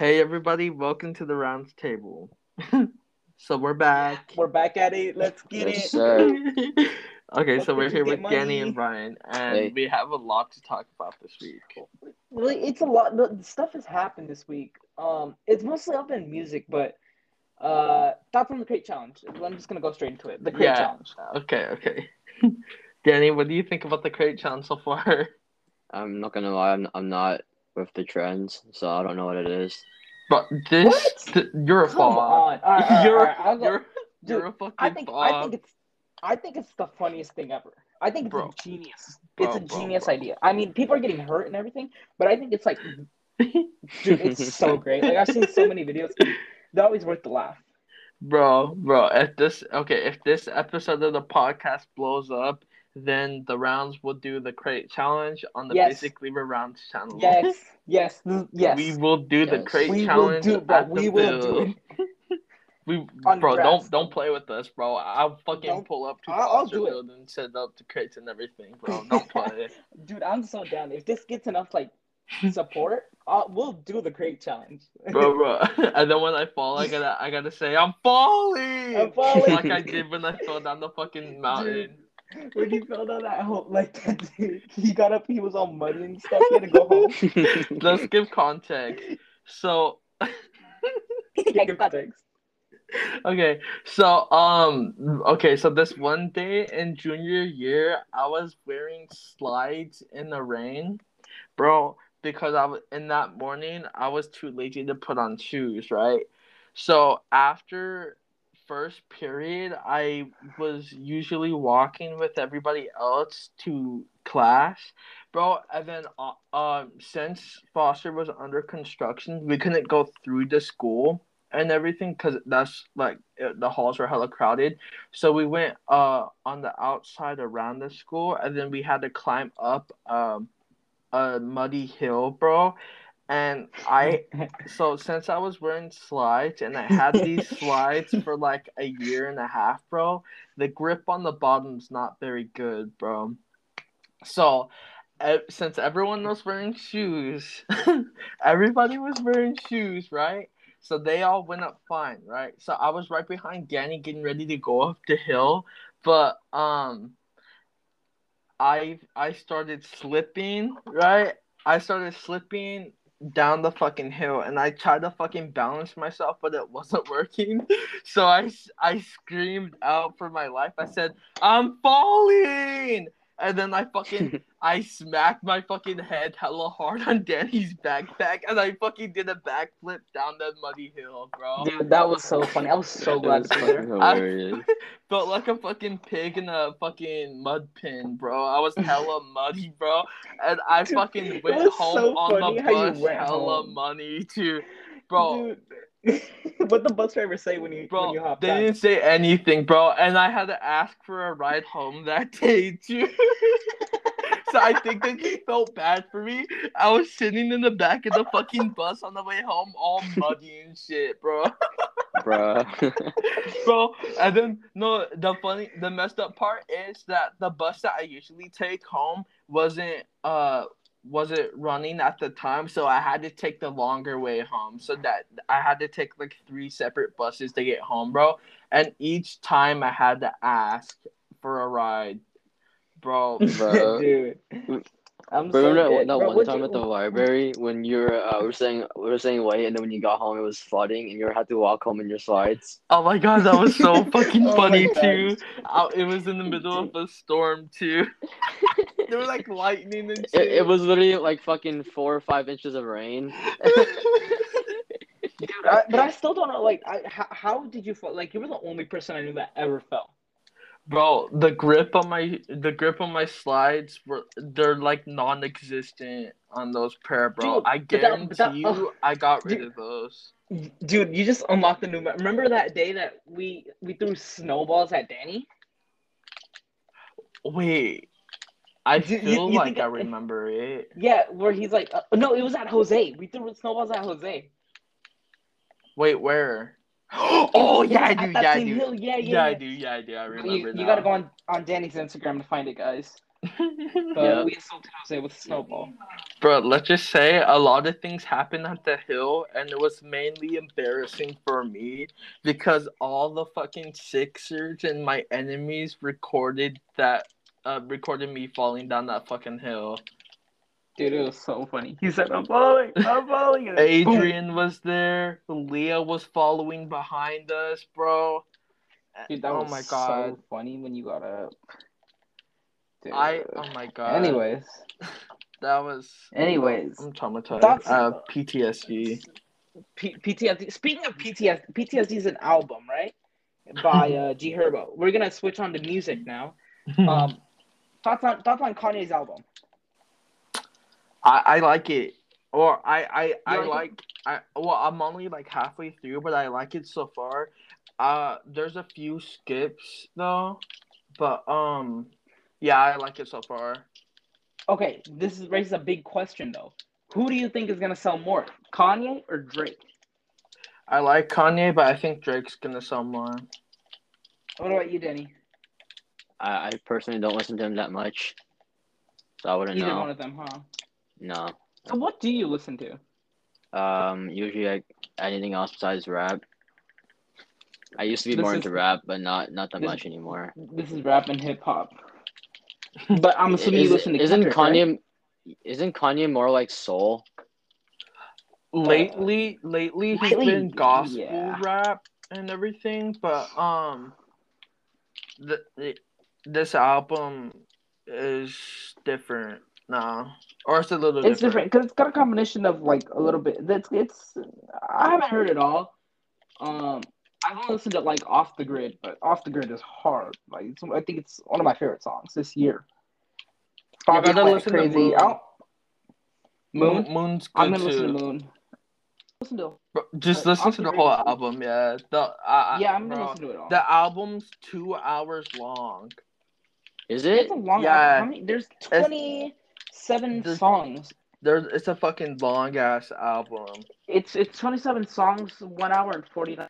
Hey everybody, welcome to the round table. so we're back. We're back at it. Let's get Yes, it. sir. okay, Let's so we're here with get Danny and Brian, and Hey. we have a lot to talk about this week. Really, it's a lot. The the stuff has happened this week. Um, it's mostly up in music, but uh, thoughts on the crate challenge. I'm just gonna go straight into it. The crate Yeah. challenge. Okay, okay. Danny, what do you think about the crate challenge so far? I'm not gonna lie, I'm, I'm not with the trends, so I don't know what it is. But this, th- you're a Come fob. on. All right, all right, you're, all right, I'll go- you're, Dude, you're a fucking I think fob. I think it's I think it's the funniest thing ever. I think it's Bro. a genius. Bro, it's a bro, genius idea. I mean, people are getting hurt and everything, but I think it's like, dude, it's so great. Like I've seen so many videos. They're always worth the laugh. Bro, bro, if this okay, if this episode of the podcast blows up, then the rounds will do the crate challenge on the Yes. Basic Lever Rounds channel. Yes, yes, yes. We will do the crate We will challenge. do, bro. at the We will do it. We bro, don't don't play with us, bro. I'll fucking Don't- pull up to I'll- I'll do it. And set up the crates and everything, bro. Don't play. Dude, I'm so down. If this gets enough like support, uh, we'll do the crate challenge. bro, bro. And then when I fall, I gotta, I gotta say, I'm falling. I'm falling. like I did when I fell down the fucking mountain. When he fell down that hole, like that dude, he got up, he was all muddy and stuff. He had to go home. Let's give context. So, give context. okay, so um, okay, so this one day in junior year, I was wearing slides in the rain, bro, because I was in that morning I was too lazy to put on shoes, right? So after first period, I was usually walking with everybody else to class, bro. And then, uh, um, since Foster was under construction, we couldn't go through the school and everything because that's like uh, the halls were hella crowded. So we went uh on the outside around the school, and then we had to climb up um a muddy hill, bro. And I so since I was wearing slides and I had these slides for like a year and a half, bro, the grip on the bottom's not very good, bro. So since everyone was wearing shoes, everybody was wearing shoes, right? So they all went up fine, right? So I was right behind Danny getting ready to go up the hill, but um I I started slipping, right? I started slipping down the fucking hill and I tried to fucking balance myself, but it wasn't working. So I, I screamed out for my life. I said, I'm falling! And then I fucking I smacked my fucking head hella hard on Danny's backpack and I fucking did a backflip down that muddy hill, bro. Dude, that was so funny. I was so glad was to be there. I- hilarious. Felt like a fucking pig in a fucking mud pin, bro. I was hella muddy, bro. And I Dude, fucking it went home so on the how bus hella home. money too. Bro, Dude, what the bus driver say when you when bro, you hopped they on? didn't say anything, bro. And I had to ask for a ride home that day too. so I think that he felt bad for me. I was sitting in the back of the fucking bus on the way home, all muddy and shit, bro. Bruh. bro. And then no, the funny, the messed up part is that the bus that I usually take home wasn't uh wasn't running at the time, so I had to take the longer way home. So that I had to take like three separate buses to get home, bro. And each time I had to ask for a ride, bro. Bro. Dude, I'm Bro, so remember that, that Bro, one time you- at the library when you were uh, we were saying we were saying wait, and then when you got home it was flooding, and you had to walk home in your slides. Oh my god, that was so fucking Oh funny God. too. Uh, it was in the middle of a storm too. There was like lightning and shit. It, it was literally like fucking four or five inches of rain. Dude, I, but I still don't know. Like, I, how, how did you fall? Like, you were the only person I knew that ever fell. Bro, the grip on my the grip on my slides were they're like non-existent on those pair, bro. Dude, I but that- guarantee but that- you, oh, I got rid dude. of those. Dude, you just unlocked the new. Remember that day that we we threw snowballs at Danny? Wait, I You- you- feel you like I remember it. Yeah, where he's like, uh, no, it was at Jose. We threw snowballs at Jose. Wait, where? oh yeah, I do. Yeah, I do. hill. Yeah, yeah, Yeah, I do. Yeah, I do. I You, remember you now. gotta go on on Danny's Instagram to find it, guys. But Yeah. we assaulted Jose with a snowball. Bro, let's just say a lot of things happened at the hill, and it was mainly embarrassing for me because all the fucking Sixers and my enemies recorded that, uh, recorded me falling down that fucking hill. Dude, it was so funny. He said, "I'm falling, I'm falling." and then boom. Adrian was there. Leah was following behind us, bro. Dude, that oh was my god. so funny when you got up. Dude. I oh my god. Anyways, that was. anyways, I'm traumatized. Thoughts- Uh, PTSD. P- PTSD. Speaking of PTSD, PTSD is an album, right? By uh, G Herbo. We're gonna switch on to music now. Um, thoughts on thoughts on Kanye's album? I, I like it. Or I I, I like like I well I'm only like halfway through, but I like it so far. Uh, there's a few skips though, but um, yeah, I like it so far. Okay, this is raises a big question though. Who do you think is gonna sell more, Kanye or Drake? I like Kanye, but I think Drake's gonna sell more. What about you, Denny? I, I personally don't listen to him that much, so I wouldn't Either know. one of them, huh? No. So what do you listen to? Um, usually like anything else besides rap. I used to be This more is- into rap, but not not that this- much anymore. This is rap and hip hop. But I'm assuming you listen to isn't Kendrick, Kanye? right? Isn't Kanye more like soul? Lately, lately he's Lately, been gospel yeah. rap and everything, but um, the, the this album is different now, or it's a little It's different. because it's got a combination of like a little bit. That's it's. I haven't heard it all. Um, I've only listened to like Off the Grid, but Off the Grid is hard. Like I think it's one of my favorite songs this year. Gotta went listen to crazy. Moon. I'll- Moon. Moon's good I'm gonna too. listen to Moon. Listen to. Bro, Just Uh, listen Off to the the whole album, yeah. The I- Yeah, I'm gonna bro, listen to it all. The album's two hours long. Is it? It's a long. Yeah. album. How many? There's twenty-seven There's- songs. There's it's a fucking long ass album. It's it's twenty-seven songs, one hour and forty-nine.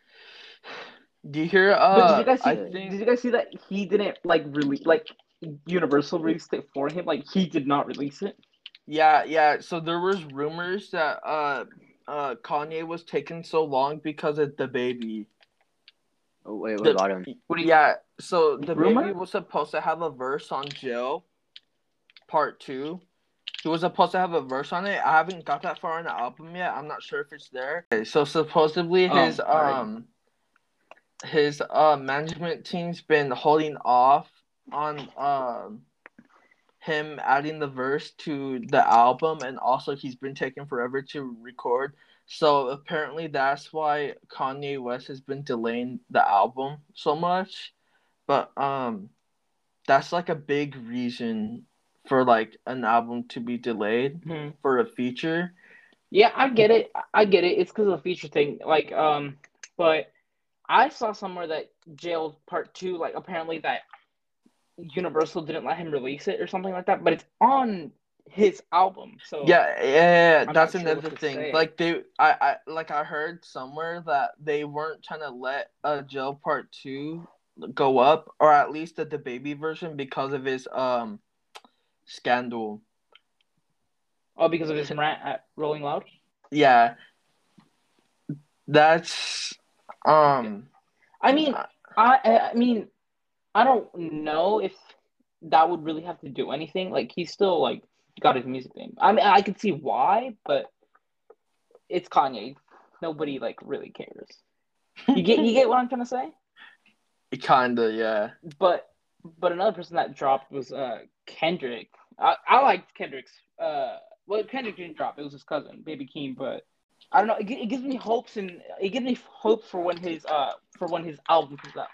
Do you hear? But Uh, did you guys see? I Did you guys see that he didn't like release like Universal released it for him? Like he did not release it. yeah, yeah. So there was rumors that uh, uh, Kanye was taking so long because of DaBaby. Oh, wait, what The- about him? Yeah. So the Rumor? baby was supposed to have a verse on Jail, part two. He was supposed to have a verse on it. I haven't got that far in the album yet. I'm not sure if it's there. Okay, so supposedly Oh, his alright. um his uh management team's been holding off on um him adding the verse to the album and also he's been taking forever to record. So apparently that's why Kanye West has been delaying the album so much. But um that's like a big reason for like an album to be delayed Hmm. for a feature. Yeah, I get it. I get it. It's because of the feature thing. Like, um, but I saw somewhere that Jail Part Two, like, apparently that Universal didn't let him release it or something like that. But it's on his album, so Yeah, yeah, yeah, that's sure another thing. say. Like they, I, I, like I heard somewhere that they weren't trying to let uh Joe Part Two go up, or at least the, DaBaby version, because of his um scandal. Oh, because of his rant at Rolling Loud. Yeah, that's um. I mean, I I mean, I don't know if that would really have to do anything. Like he's still like got his music name. I mean, I could see why, but it's Kanye. Nobody like really cares. You get you get what I'm trying to say? Kinda, yeah. But but another person that dropped was uh Kendrick. I I liked Kendrick's. Uh, well, Kendrick didn't drop. It was his cousin, Baby Keem. But I don't know. It, it gives me hopes and it gives me hopes for when his uh for when his album comes out.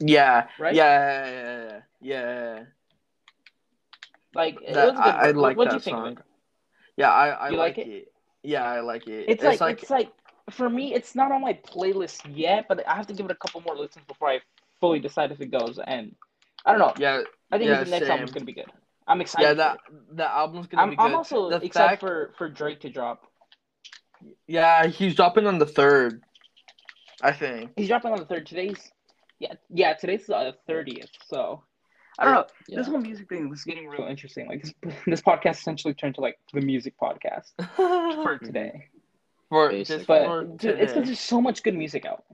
Yeah, Right? yeah, yeah, yeah, yeah. Like it That, was a good. I, I what- like what do that you think song. Yeah, I, I like like it? it? Yeah, I like it. It's, like, it's like for me, it's not on my playlist yet, but I have to give it a couple more listens before I fully decide if it goes. And I don't know. yeah, I think yeah, his next album's same. gonna be good. I'm excited. yeah. That the album's gonna I'm, be good. I'm also The excited fact- for for Drake to drop. Yeah, he's dropping on the third. I think. He's dropping on the third. Today's yeah yeah today's the thirtieth. So I don't know. Yeah. This whole music thing was getting real interesting. Like this, this podcast essentially turned to like the music podcast for today. for Basic. just But for dude, it's today. because there's so much good music out.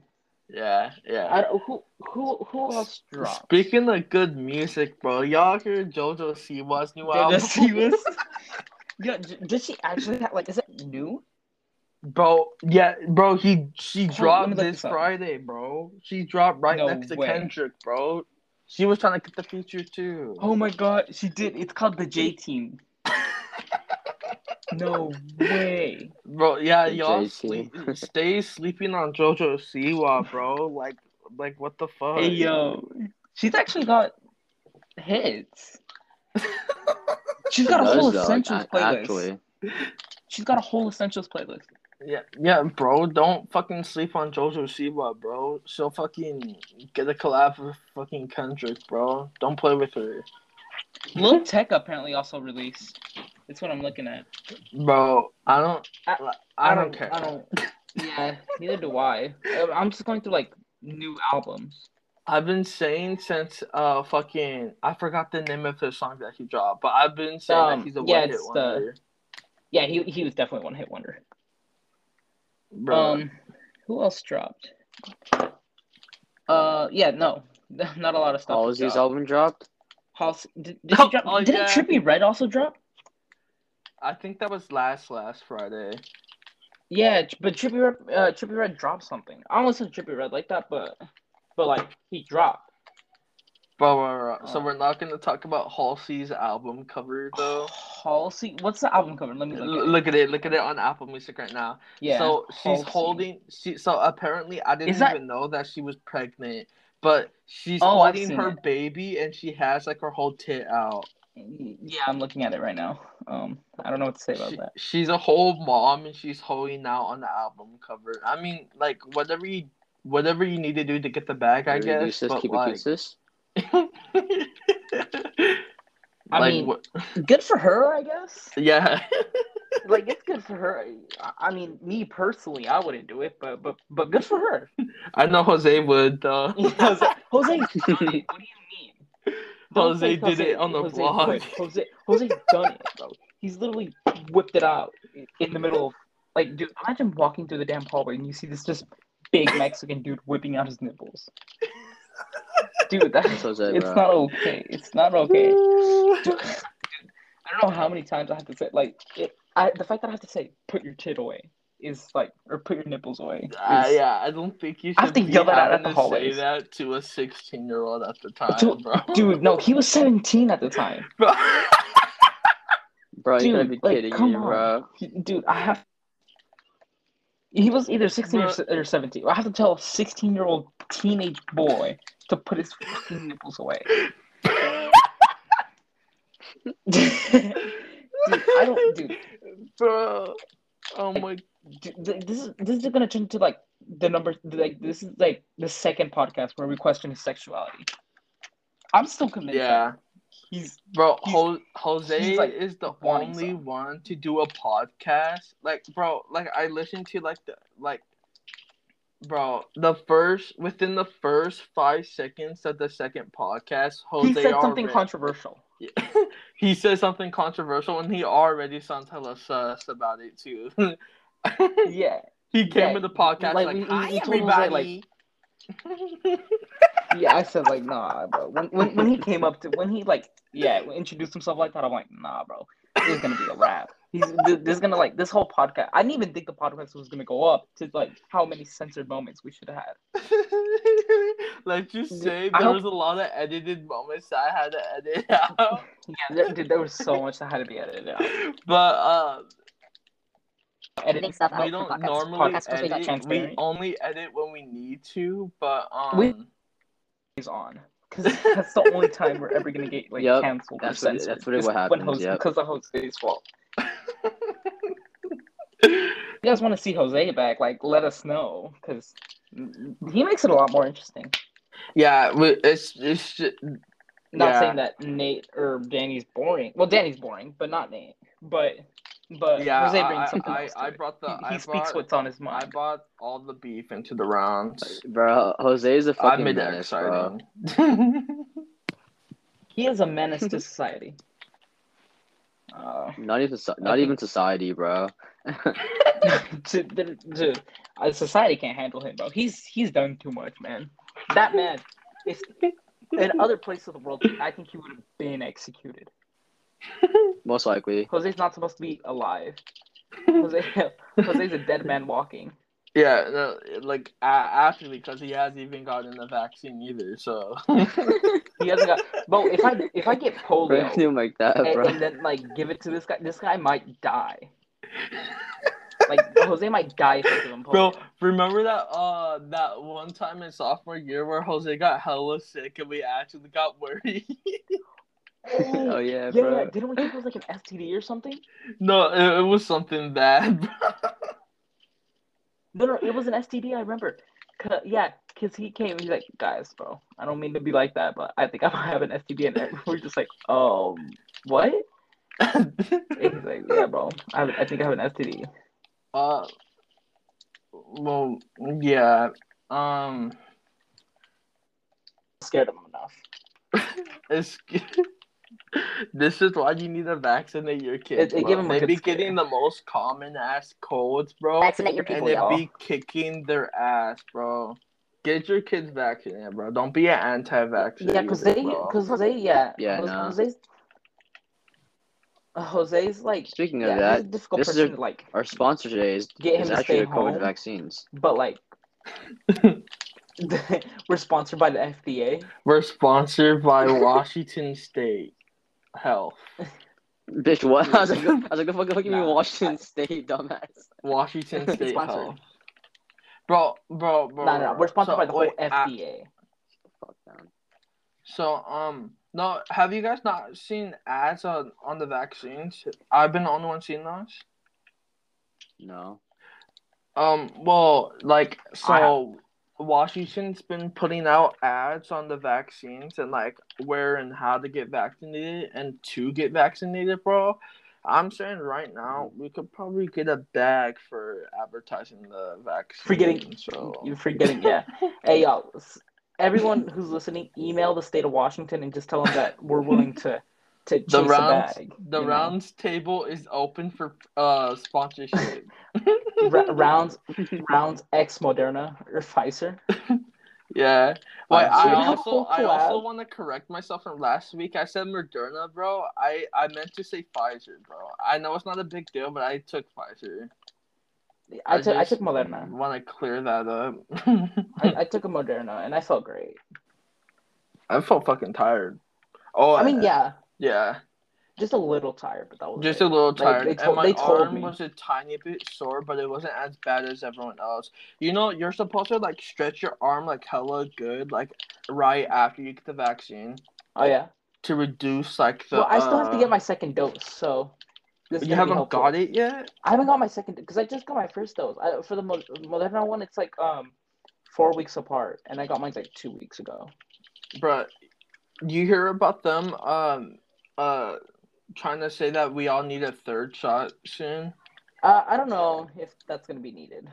yeah, yeah. I who who who else dropped? Speaking of good music, bro, y'all hear JoJo Siwa's new JoJo album? Siwa's? Yeah, j- did she actually have like? Is it new? Bro, yeah, bro, he she Hold- dropped me this this. Friday, bro. She dropped right No next to. Kendrick, bro. She was trying to get the feature too. Oh my god, she did. It's called the J Team. No way. Bro, yeah, The y'all sleep, stay sleeping on JoJo Siwa, bro. Like, like what the fuck? Hey yo, she's actually got hits. She's got a Does, whole though, essentials ac- playlist. Actually, She's got a whole essentials playlist. Yeah, yeah, bro. Don't fucking sleep on JoJo Siwa, bro. She'll fucking get a collab with fucking Kendrick, bro. Don't play with her, Lil Tecca apparently also released. That's what I'm looking at. bro. I don't. I- I, don't care. I don't. Yeah, neither do I. Uh, I'm just going through like new albums. I've been saying since uh fucking I forgot the name of his song that he dropped, but I've been saying Um, that he's a yeah, one hit it's the- Yeah, he he was definitely one hit wonder. Bro. Um, who else dropped? Uh, yeah, no, not a lot of stuff. has Halsey's dropped. album dropped. Halsey, did, did she drop? Oh, didn't yeah. Trippie Redd also drop? I think that was last last Friday. Yeah, but Trippie Redd, uh, Trippie Redd dropped something. I don't listen to Trippie Redd like that, but but like he dropped. Bro, bro, bro. so we're not gonna talk about Halsey's album cover though. Halsey, what's the album cover? Let me L- look. At it. look at it. Look at it on Apple Music right now. Yeah. so she's Halsey. holding. She so apparently I didn't that- even know that she was pregnant, but she's Oh, holding her it. baby and she has like her whole tit out. Yeah, I'm looking at it right now. Um, I don't know what to say about She- that. she's a whole mom and she's holding out on the album cover. I mean, like whatever you whatever you need to do to get the bag, I guess. Reduce this, but keep it like, useless. I like mean- what? Good for her, I guess. Yeah. Like it's good for her. I- I mean, me personally, I wouldn't do it, but but but good for her. I know Jose would though. Uh, Jose, Jose's done it. What do you mean? Don't Jose say did it on the Jose vlog. quit. Jose, Jose's done it, bro. He's literally whipped it out in the middle of like, dude. Imagine walking through the damn hallway and you see this just big Mexican dude whipping out his nipples. Dude, that's That's Jose, it's bro. not okay. It's not okay. Dude, I don't know how many times I have to say like it. I the fact that I have to say put your tit away is like or put your nipples away. Uh, yeah, I don't think you should I have to be yell that out at the to say that to a 16 year old at the time, Dude, bro. Dude, no, he was 17 at the time. Bro. You gotta be like, kidding me, on. bro. Dude, I have. He was either 16 or, or 17. I have to tell a 16 year old teenage boy to put his fucking nipples away. dude, I don't. Dude, Bro. Oh my. dude, this is this is gonna turn to like the number. Like this is like the second podcast where we question his sexuality. I'm still convinced. Yeah. that he's Bro, He's- Ho- Jose he's, like, is the only some. one to do a podcast. Like, bro, like I listened to like the like, bro, the first within the first five seconds of the second podcast, Jose he said something controversial. he said something controversial, and he already sounds hella sus about it too. Yeah. he came Yeah, with the podcast like, like, we- we- "Hi we told Jose, everybody." Yeah, I said like nah, bro. When, when when he came up to when he like yeah introduced himself like that, I'm like nah, bro. This is gonna be a wrap. He's th- this is gonna like this whole podcast. I didn't even think the podcast was gonna go up to like how many censored moments we should have had. Let's just say I there was a lot of edited moments that I had to edit out. Yeah, there, dude, there was so much that had to be edited out. But uh, Editing stuff we out don't for normally Podcasts supposed to be edit. We only edit when we need to. But um, We- is on because that's the only time we're ever gonna get like Yep, canceled that's or what censored. that's what it- is what when happens, Jose, yep. because of Jose's fault. you guys want to see Jose back, like let us know because he makes it a lot more interesting. yeah, it's it's ju- Not Yeah. saying that Nate or Danny's boring. Well, Danny's boring, but not Nate. But but yeah. Jose I, brings something I, else to I it. brought the he, I speaks brought, what's on his mind. I mind. brought all the beef into the rounds. Bro, Jose is a fucking made it menace, bro. He is a menace to society. Uh, Not even so- not even society, bro. dude, dude, uh, society can't handle him, bro. He's he's done too much, man. That man, if in other places of the world, I think he would have been executed. Most likely. Jose's not supposed to be alive. Jose, Jose's a dead man walking. Yeah, no, like a- actually, because he hasn't even gotten the vaccine either. So He hasn't got. Bro, if I if I get polio Random like that, and, bro. and then like give it to this guy, this guy might die. Like Jose might die if I give him polio. Bro, remember that uh that one time in sophomore year where Jose got hella sick and we actually got worried? Oh yeah, yeah, bro. yeah. Didn't we think it was like an STD or something? no, it, it was something bad. No, no, it was an STD. I remember. 'Cause- yeah, because he came. He's like, guys, bro, I don't mean to be like that, but I think I might have an STD. And we're just like, um, what? And he's like, yeah, bro, I, I think I have an STD. uh, well, yeah. Um, Scared him enough. it's. This is why you need to vaccinate your kids. It- it bro. give 'em a they good be scare. getting the most common ass colds, bro. Vaccinate your and people, it y'all. be kicking their ass, bro. Get your kids vaccinated, bro. Don't be an anti-vaccinator. Yeah, because they, bro. because Jose, yeah, Yeah, Jose, no. Jose's, Jose's like, Speaking yeah, of he's a that, difficult this is person a- to like, our sponsor today is, Get him is to actually stay the COVID home. vaccines. but like, we're sponsored by the FDA. We're sponsored by Washington State Health. Bitch, what? I was like, I was like, the fuck, fuck you mean Nah. Washington State, dumbass? Washington State. Health. Bro, bro, bro. No, no, no, we're sponsored so, by the whole wait, FDA. Fuck down. so, um, no, have you guys not seen ads on, on the vaccines? I've been the only one seeing those. No. Um, well, like, so Washington's been putting out ads on the vaccines and like where and how to get vaccinated and to get vaccinated, bro. I'm saying right now we could probably get a bag for advertising the vaccine. Forgetting- so You're forgetting, yeah. hey, y'all, everyone who's listening, email the state of Washington and just tell them that we're willing to to the a rounds bag. the round know? table is open for uh sponsorship. Ra- rounds rounds X Moderna or Pfizer. Yeah. Wait, Um, I also I also want to correct myself from last week. I said Moderna, bro. I I meant to say Pfizer, bro. I know it's not a big deal, but I took Pfizer. I took I took Moderna. Want to clear that up? I, I took a Moderna and I felt great. I felt fucking tired. Oh, I mean, yeah, yeah, just a little tired, but that was just it. a little Like, tired. they and told- my they told arm me. was a tiny bit sore, but it wasn't as bad as everyone else. You know, you're supposed to like stretch your arm like hella good, like right after you get the vaccine Oh yeah. to reduce like the. well, I still have to uh, get my second dose, so this You haven't got it yet. I haven't got my second because I just got my first dose. I, for the Mo- Moderna one, it's like um four weeks apart, and I got mine like two weeks ago. Bruh, you hear about them um uh trying to say that we all need a third shot soon? Uh, I don't know if that's gonna be needed.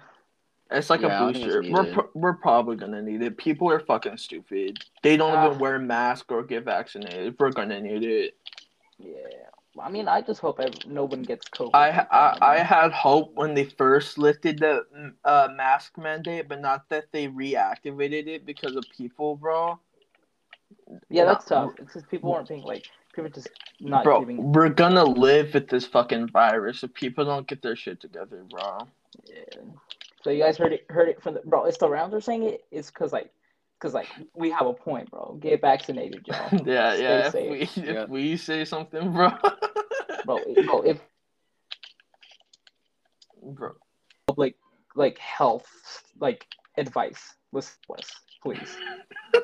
It's like Yeah, I a don't think it's booster. We're needed. pro- we're probably gonna need it. People are fucking stupid. They don't Ah. even wear masks or get vaccinated. We're gonna need it. Yeah. I mean, I just hope no one gets COVID. I like I, I had hope when they first lifted the mm, uh mask mandate, but not that they reactivated it because of people, bro. yeah, that's tough. It's just people weren't being like people just not bro, giving. we're gonna live with this fucking virus if people don't get their shit together, bro. Yeah. So you guys heard it heard it from the bro. It's the rounds are saying it. It's because like because like we have a point, bro. Get vaccinated, y'all. Yeah, Stay yeah. If we if Yep. we say something, bro, bro. Bro, if bro. like like health like advice, listen to us, please.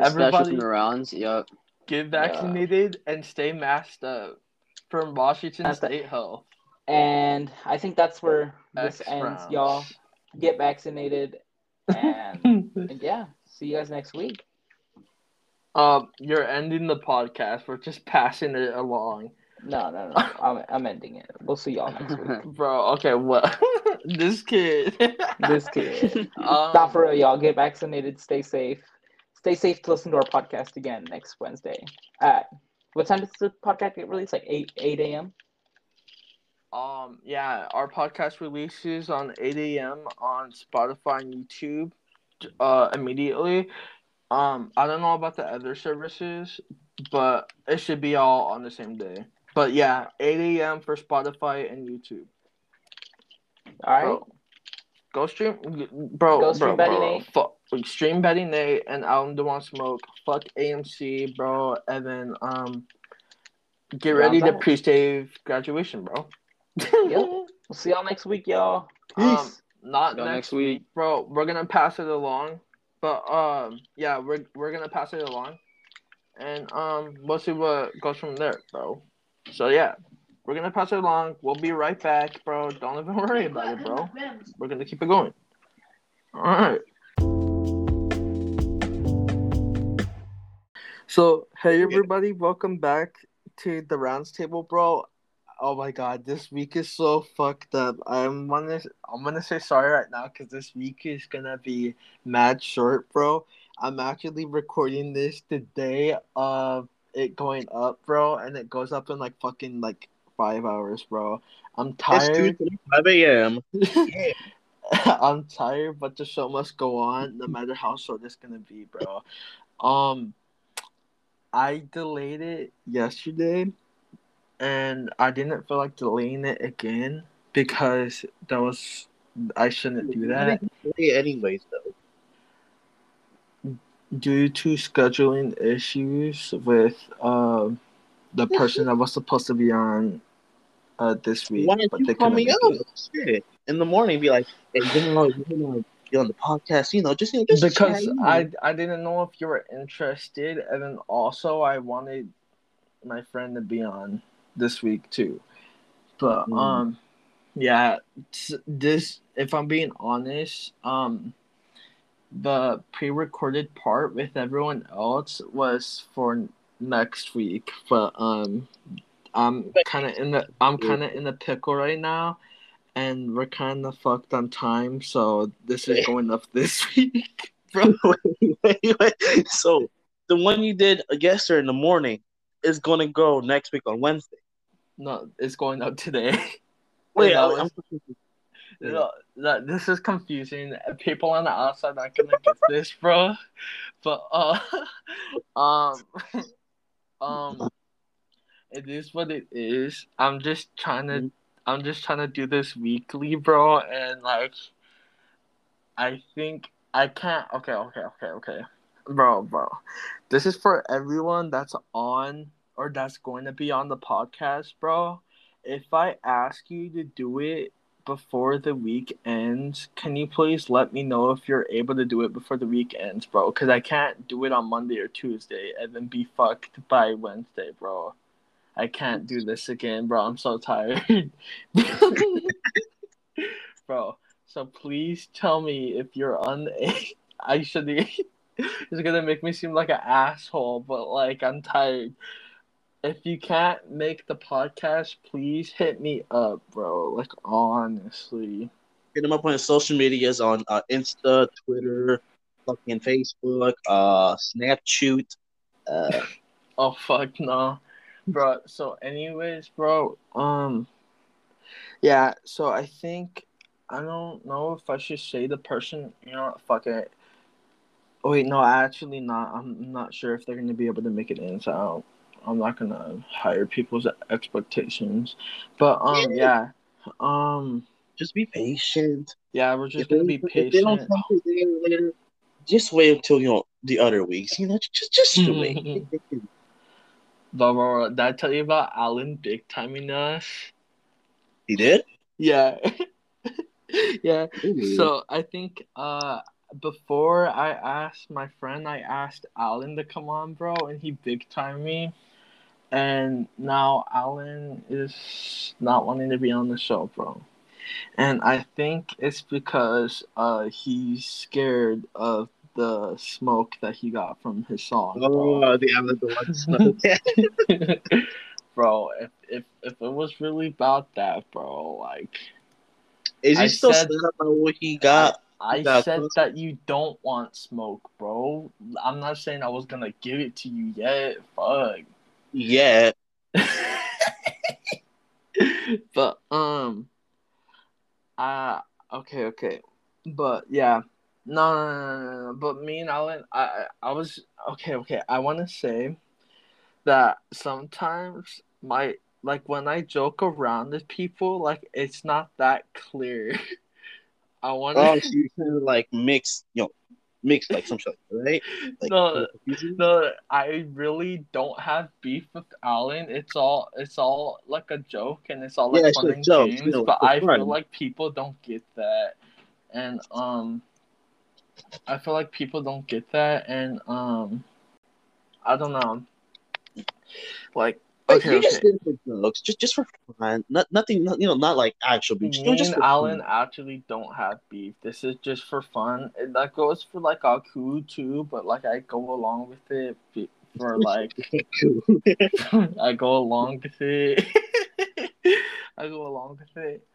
Especially Everybody from the rounds. Yep. Get vaccinated and stay masked up from Washington That's the- State Health. And I think that's where this X ends, rounds. y'all. Get vaccinated, and, and yeah, see you guys next week. um, you're ending the podcast. We're just passing it along, No, no, no. I'm, I'm ending it. We'll see y'all next week. bro. Okay, what? this kid. This kid. Um, Not for real, y'all. Get vaccinated. Stay safe. Stay safe to listen to our podcast again next Wednesday. At what time does the podcast get released? Like eight eight a.m. Um, yeah, our podcast releases on 8 a.m. on Spotify and YouTube uh, immediately. Um, I don't know about the other services, but it should be all on the same day. But yeah, 8 a.m. for Spotify and YouTube. All right. Bro, go stream, bro. Go stream bro, Betty bro. Nate. Fuck, stream Betty Nate and Alan Dewan Smoke. Fuck AMC, bro. Evan, um, get ready to pre-save graduation, bro. Yep. We'll see y'all next week, y'all. Peace. Um, not next, next week. week. bro. We're gonna pass it along, but um, yeah, we're we're gonna pass it along, and um, we'll see what goes from there, bro. So yeah, we're gonna pass it along. We'll be right back, bro. Don't even worry about it, bro. We're gonna keep it going. All right. So hey everybody, welcome back to the rounds table, bro. Oh my god, this week is so fucked up. I'm gonna I'm gonna say sorry right now because this week is gonna be mad short, bro. I'm actually recording this the day of it going up, bro, and it goes up in like fucking like five hours, bro. I'm It's tired. 5 a.m. I'm tired, but the show must go on, no matter how short it's gonna be, bro. Um, I delayed it yesterday, and I didn't feel like delaying it again because that was I shouldn't do that Anyways, though. due to scheduling issues with um the person that was supposed to be on uh this week, Why but they call me up? Shit. In the morning, be like, hey, you know, you know, be on the podcast, you know, just, you know, just because chat, you know. I I didn't know if you were interested, and then also I wanted my friend to be on this week too. But Mhm. um, yeah, this if I'm being honest, um, the pre-recorded part with everyone else was for next week, but um, I'm kind of in the I'm kind of in the pickle right now. And we're kind of fucked on time, so this is going up this week, bro. wait, wait. So, the one you did yesterday in the morning is going to go next week on Wednesday. No, it's going up today. Wait, I, was- confused. No, this is confusing. People on the outside aren't gonna get this, bro. But uh, um, um, it is what it is. I'm just trying to, I'm just trying to do this weekly, bro. And like, I think I can't. Okay, okay, okay, okay, bro, bro. This is for everyone that's on or that's going to be on the podcast, bro. If I ask you to do it before the week ends, can you please let me know if you're able to do it before the week ends, bro? Because I can't do it on Monday or Tuesday and then be fucked by Wednesday, bro. I can't do this again, bro. I'm so tired. bro, so please tell me if you're on I should be it's gonna make me seem like an asshole, but like I'm tired. If you can't make the podcast, please hit me up, bro. Like honestly. Hit them up on social medias on uh, Insta, Twitter, fucking Facebook, uh, Snapchat. Uh, Oh fuck no, bro. So, anyways, bro. Um, yeah. So I think I don't know if I should say the person. You know, fuck it. Oh wait, no, actually not. I'm not sure if they're gonna be able to make it in. So I'm not gonna hire people's expectations. But um, yeah. Um, just be patient. yeah, we're just If gonna they- be if they don't patient. to you later, just wait until you know the other weeks. You know, just just wait. Bro, did I tell you about Alan big timing us? he did. Yeah. yeah. Ooh. So I think uh before I asked my friend, I asked Alan to come on, bro, and he big timed me. And now Alan is not wanting to be on the show, bro. And I think it's because uh he's scared of the smoke that he got from his song. bro. Oh, the other one. bro, if, if if it was really about that, bro, like Is he I still said- sad about what he got? I That's said what's- that you don't want smoke, bro. I'm not saying I was gonna give it to you yet. Fuck. Yeah. but um, uh, okay, okay, but yeah, no, no, no, no. But me and Alan, I, I was okay, okay. I want to say that sometimes my like when I joke around with people, like it's not that clear. I want Oh, to. so you like mix, you know, mix like some shit, right? Like, No. No, I really don't have beef with Alan. It's all it's all like a joke and it's all like Yeah, fun and jokes, games. you know, but I fun. feel like people don't get that, and um, I feel like people don't get that, and um, I don't know. Like But okay, you okay. just did for jokes, just just for fun. Not nothing, not, you know, not like actual beef. Me just and Alan fun. actually don't have beef. This is just for fun. And that goes for like Aku too, but like I go along with it for like I go along with it. I go along with it.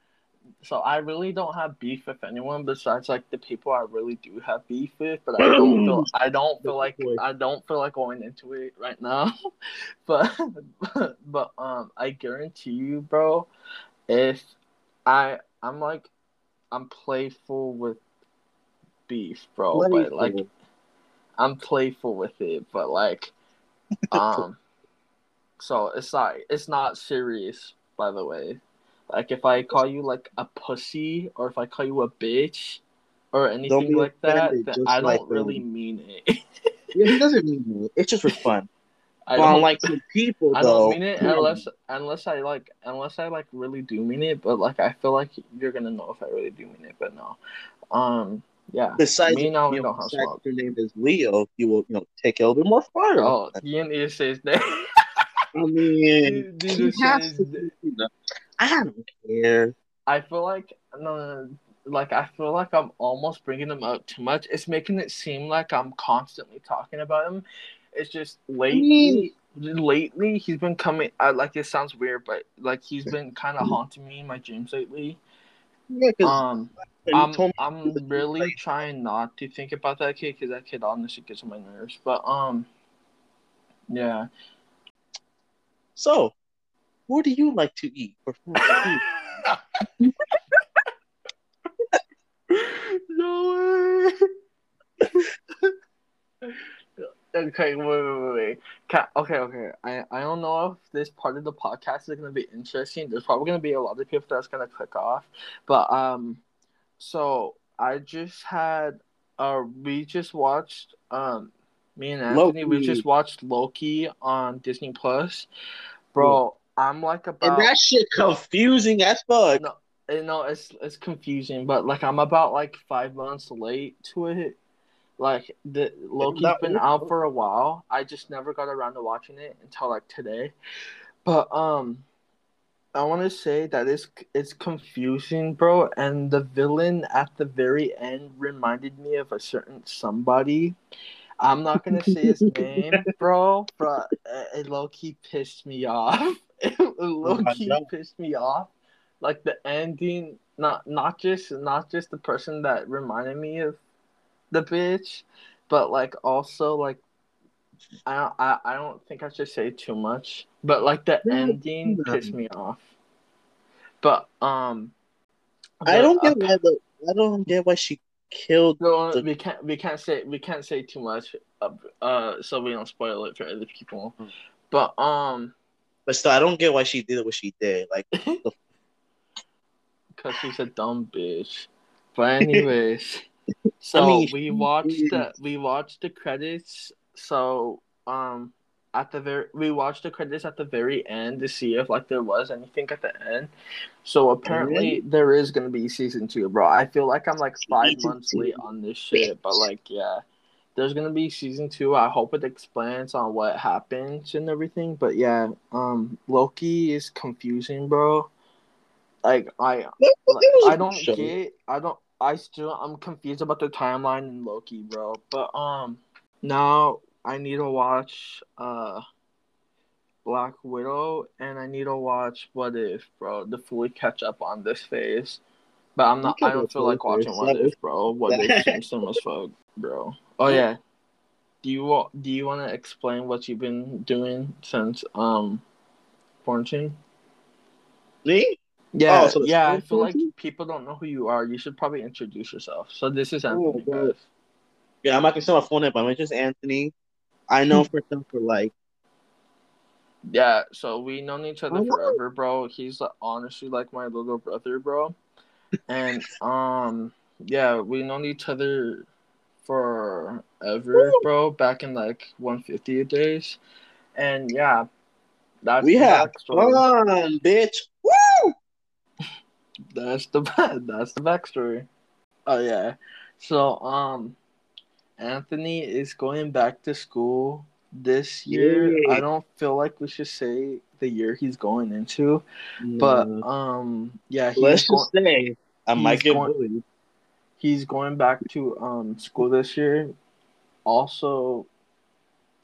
So I really don't have beef with anyone besides like the people I really do have beef with, but I don't feel I don't feel like I don't feel like going into it right now. but but um I guarantee you, bro, if I I'm like I'm playful with beef, bro, but like I'm playful with it, but like, um, so it's not it's not serious, by the way. Like if I call you like a pussy or if I call you a bitch or anything like that, offended, just I don't like, really um, mean it. Yeah, he doesn't mean it. It's just for fun. I don't some people, I though, don't mean it unless unless I like unless I like really do mean it, but like I feel like you're gonna know if I really do mean it, but no. Um, yeah. besides, Me and you don't have your name is Leo, you will, you know, take it a little bit more far. Oh, you need to say his name. I mean, You he to say has his to, name. you know, I don't care. I feel like no, no, no, like I feel like I'm almost bringing them up too much. It's making it seem like I'm constantly talking about him. It's just lately, lately he's been coming. I like it sounds weird, but like he's been kind of haunting me in my dreams lately. Yeah, because Um, I'm I'm really trying not to think about that kid because that kid honestly gets on my nerves. But um, yeah. So, what do you like to eat for food? no way. okay, wait, wait, wait, wait. Okay, okay. I, I don't know if this part of the podcast is gonna be interesting. There's probably gonna be a lot of people that's gonna click off, but um, so I just had uh, we just watched um, me and Anthony, we just watched Loki on Disney Plus, bro. I'm like about and that shit confusing as fuck. No, you know it's it's confusing, but like I'm about like five months late to it. Like the Loki's that been out for a while. I just never got around to watching it until like today. But um, I want to say that it's it's confusing, bro. And the villain at the very end reminded me of a certain somebody. I'm not gonna say his name, bro, but it low key pissed me off. It low key pissed me off. Like the ending, not not just not just the person that reminded me of the bitch, but like also like I don't I, I don't think I should say too much, but like the ending pissed me off. But um, I don't get uh, why the I don't get why she killed. No, the- we can't. We can't say. We can't say too much. Uh, uh so we don't spoil it for other people. Hmm. But um, But still, I don't get why she did what she did. Like, because she's a dumb bitch. But anyways, so mean, we watched the we watched the credits. So um, at the very we watched the credits at the very end to see if like there was anything at the end. So apparently there is gonna be season two, bro. I feel like I'm like five Season months two, late on this shit, but like yeah. There's gonna be season two. I hope it explains on what happens and everything. But yeah, um, Loki is confusing, bro. Like I, a I don't get. I don't. I still. I'm confused about the timeline in Loki, bro. But um, now I need to watch uh, Black Widow, and I need to watch What If, bro, to fully catch up on this phase. But I'm not. I don't feel like watching. What If, bro. What If seems so much fun, bro. Oh yeah. Do you do you want to explain what you've been doing since um quarantine? Me? Yeah, Oh, so yeah. I feel like people don't know who you are. You should probably introduce yourself. So this is Oh, Anthony, guys. Yeah, I'm not gonna say my full name, but I'm just Anthony. I know for him for like Yeah, so we known each other forever, bro. He's honestly like my little brother, bro. And um, yeah, we known each other forever, bro. Back in like 150 days, and yeah, that's we the have backstory. fun, bitch. Woo! That's the that's the backstory. Oh yeah, so um, Anthony is going back to school this year. Yay. I don't feel like we should say the year he's going into. But um, yeah, he's let's just say I might get going- bullied. he's going back to um school this year. Also,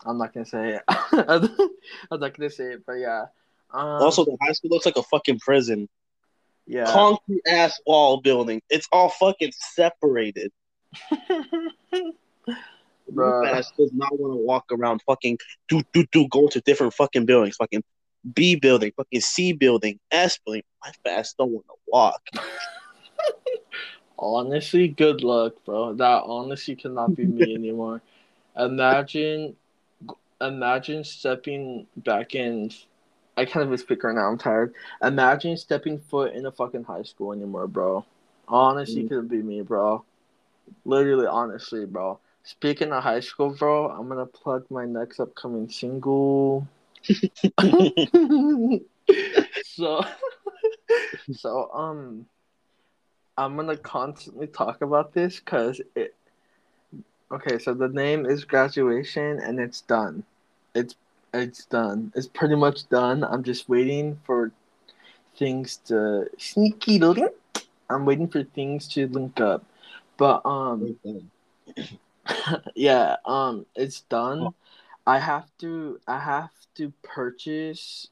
I'm not gonna say it. I'm not gonna say it, but yeah. Um, Also, the high school looks like a fucking prison. yeah. Concrete ass wall building. It's all fucking separated. Bruh. Ass does not want to walk around fucking do do do go to different fucking buildings. Fucking B building, fucking C building, S building. My fast don't want to walk. honestly, good luck, bro. That honestly cannot be me anymore. Imagine, imagine stepping back in. I can't even speak right now. I'm tired. Imagine stepping foot in a fucking high school anymore, bro. Honestly, Mm. couldn't be me, bro. Literally, honestly, bro. Speaking of high school, bro, I'm gonna plug my next upcoming single. so, so um, I'm gonna constantly talk about this because it. Okay, so the name is graduation, and it's done. It's it's done. It's pretty much done. I'm just waiting for things to sneaky link. I'm waiting for things to link up, but um, yeah, um, it's done. Oh. I have to I have to purchase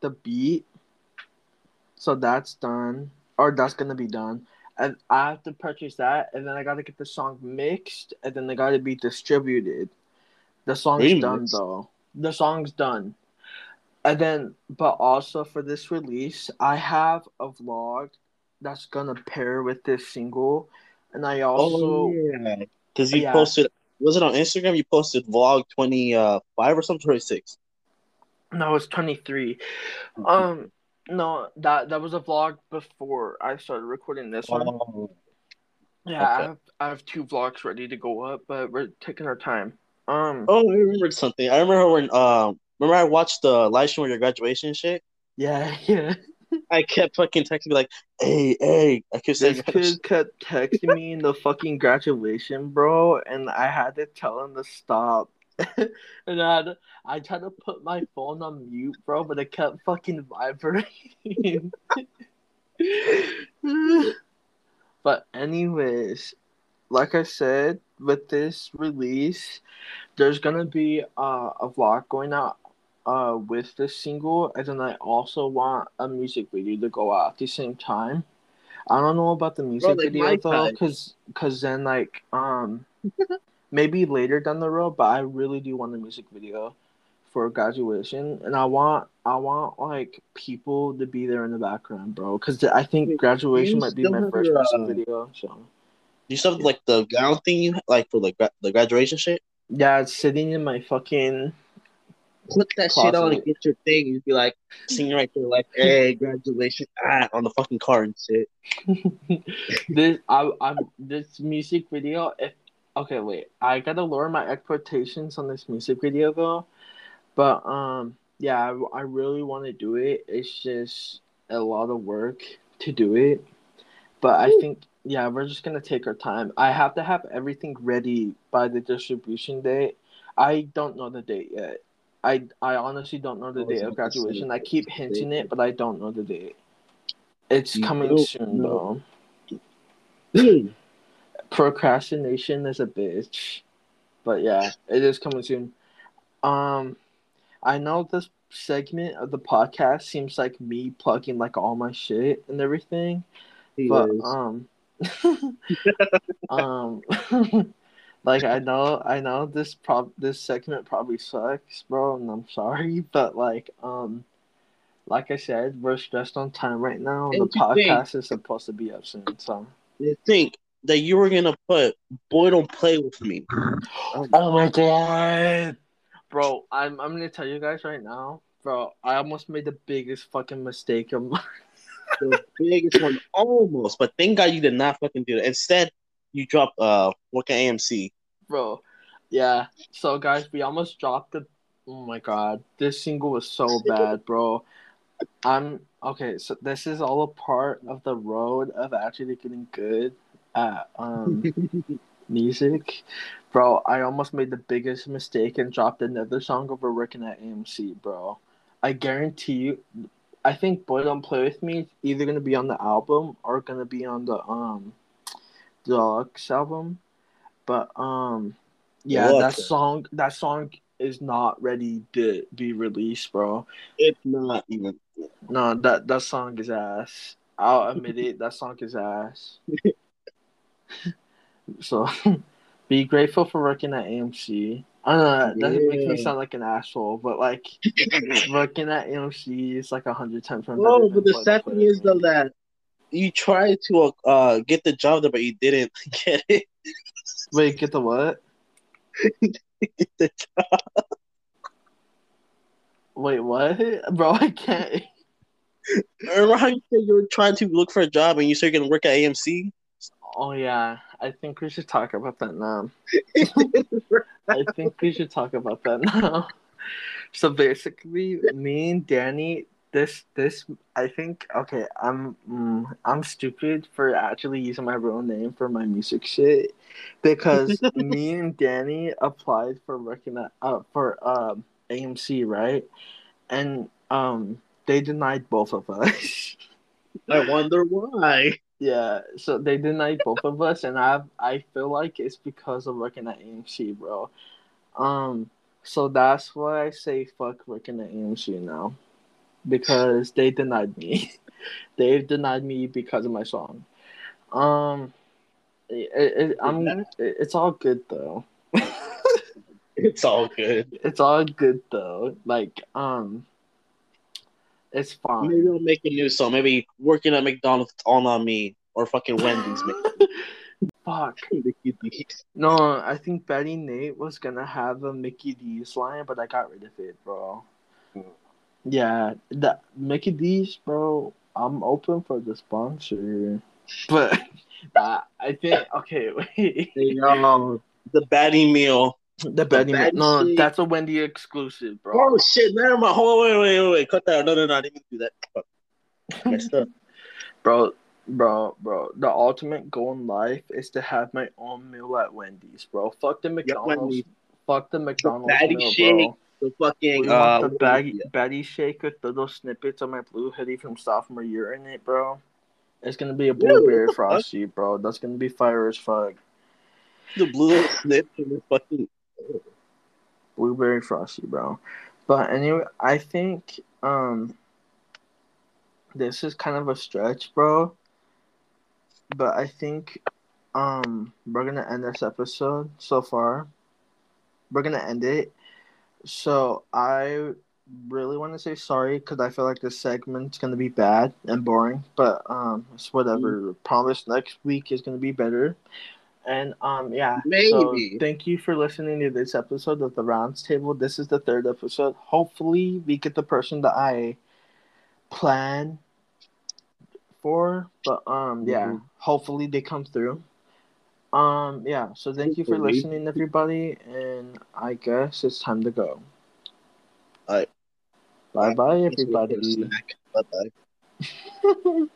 the beat. So that's done. Or that's gonna be done. And I have to purchase that and then I gotta get the song mixed and then they gotta be distributed. The song's done though. The song's done. And then but also for this release, I have a vlog that's gonna pair with this single. And I also oh yeah, because you Yeah. posted. Was it on Instagram? You posted vlog twenty uh or something twenty six. No, it's 23. Um, no, that that was a vlog before I started recording this one. Oh, Yeah, I have I have two vlogs ready to go up, but we're taking our time. Um, oh, I remembered something. I remember when um remember I watched the live stream of your graduation shit. yeah, yeah. I kept fucking texting me like, "Hey, hey!" I kept saying, This kid kept texting me in the fucking graduation, bro, and I had to tell him to stop. and I had to, I tried to put my phone on mute, bro, but it kept fucking vibrating. but anyways, like I said, with this release, there's gonna be uh, a vlog going out uh, with this single, and then I also want a music video to go out at the same time. I don't know about the music like video though, cause, cause then like um, maybe later down the road, but I really do want a music video for graduation, and I want I want like people to be there in the background, bro, cause I think Wait, graduation might be my first your, music uh, video. So you still have, like the gown thing you like for like gra- the graduation shit. yeah, it's sitting in my fucking Put that shit on and get your thing. You'd be like singing right there, like, "Hey, graduation!" Ah, on the fucking car and shit. this I I'm this music video if okay wait I gotta lower my expectations on this music video though, but um yeah I, I really want to do it. It's just a lot of work to do it, but I think yeah we're just gonna take our time. I have to have everything ready by the distribution date. I don't know the date yet. I I honestly don't know the Oh, date of not the same graduation. I keep hinting it, but I don't know the date. It's coming soon though procrastination is a bitch. But yeah, it is coming soon. Um I know this segment of the podcast seems like me plugging like all my shit and everything, He but is. um, um, like I know, I know this prob this segment probably sucks, bro, and I'm sorry, but like um, like I said, we're stressed on time right now, and the And you think- podcast is supposed to be up soon, so. You think that you were gonna put "Boy Don't Play with Me"? Oh my god, bro! I'm I'm gonna tell you guys right now, bro. I almost made the biggest fucking mistake of my. the biggest one, almost. But thank God you did not fucking do that. Instead, you dropped uh, what can AMC? Bro. Yeah. So guys, we almost dropped the. Oh my god, this single was so bad, bro. I'm okay. So this is all a part of the road of actually getting good at um music, bro. I almost made the biggest mistake and dropped another song over working at AMC, bro. I guarantee you. I think "Boy Don't Play with Me" is either gonna be on the album or gonna be on the um deluxe album. But um yeah, What that song that song is not ready to be released, bro. It's not even. No, that that song is ass. I'll admit it, that song is ass. so be grateful for working at AMC. I don't know, that doesn't make me sound like an asshole, but like working at AMC is like a hundred times more Oh, but the sad thing is though that you tried to uh get the job there, but you didn't get it. Wait, get the what? Get the job. Wait, what? Bro, I can't. Remember how you said you were trying to look for a job and you said you're gonna work at AMC? Oh yeah, I think we should talk about that now. I think we should talk about that now. So basically, me and Danny, this this I think okay, I'm mm, I'm stupid for actually using my real name for my music shit because me and Danny applied for working at uh, for um AMC right, and um they denied both of us. I wonder why. Yeah, so they denied both of us, and I I feel like it's because of working at AMC, bro. Um, so that's why I say fuck working at AMC now, because they denied me. they denied me because of my song. Um, it, it, I'm it, it's all good though. It's all good. it's all good though. Like um, it's fine. Maybe I'll make a new song. Maybe working at McDonald's all on me or fucking Wendy's. Fuck. Mickey D's. No, I think Betty Nate was gonna have a Mickey D's line, but I got rid of it, bro. Yeah, the Mickey D's, bro. I'm open for the sponsor, but uh, I think okay. Wait, Hey, um, the baddie meal. the Betty Nate. Betty No, that's a Wendy exclusive, bro. Oh shit! Never mind. Hold on, wait, wait, wait, wait. Cut that. No, no, no. I didn't do that. Messed up. bro, bro, bro. The ultimate goal in life is to have my own meal at Wendy's, bro. Fuck the McDonald's. Wendy's. Fuck the McDonald's Batty meal, Shake. bro. The fucking uh, the baggy, Betty shake with little snippets of my blue hoodie from sophomore year in it, bro. It's gonna be a blueberry the frosty, bro. That's gonna be fire as fuck. the blue snip and the fucking. Blueberry frosty, bro. But anyway, I think um this is kind of a stretch, bro. But I think um we're gonna end this episode so far. We're gonna end it. So I really want to say sorry because I feel like this segment's gonna be bad and boring. But um, it's whatever. Promise next week is gonna be better. And um, yeah. So Maybe. thank you for listening to this episode of the Rounds Table. This is the third episode. Hopefully, we get the person that I plan for. But um, yeah. Mhm. Hopefully, they come through. Um, yeah. So thank you for listening, everybody. And I guess it's time to go. Alright. Bye bye, Let's wait for a everybody. Bye bye.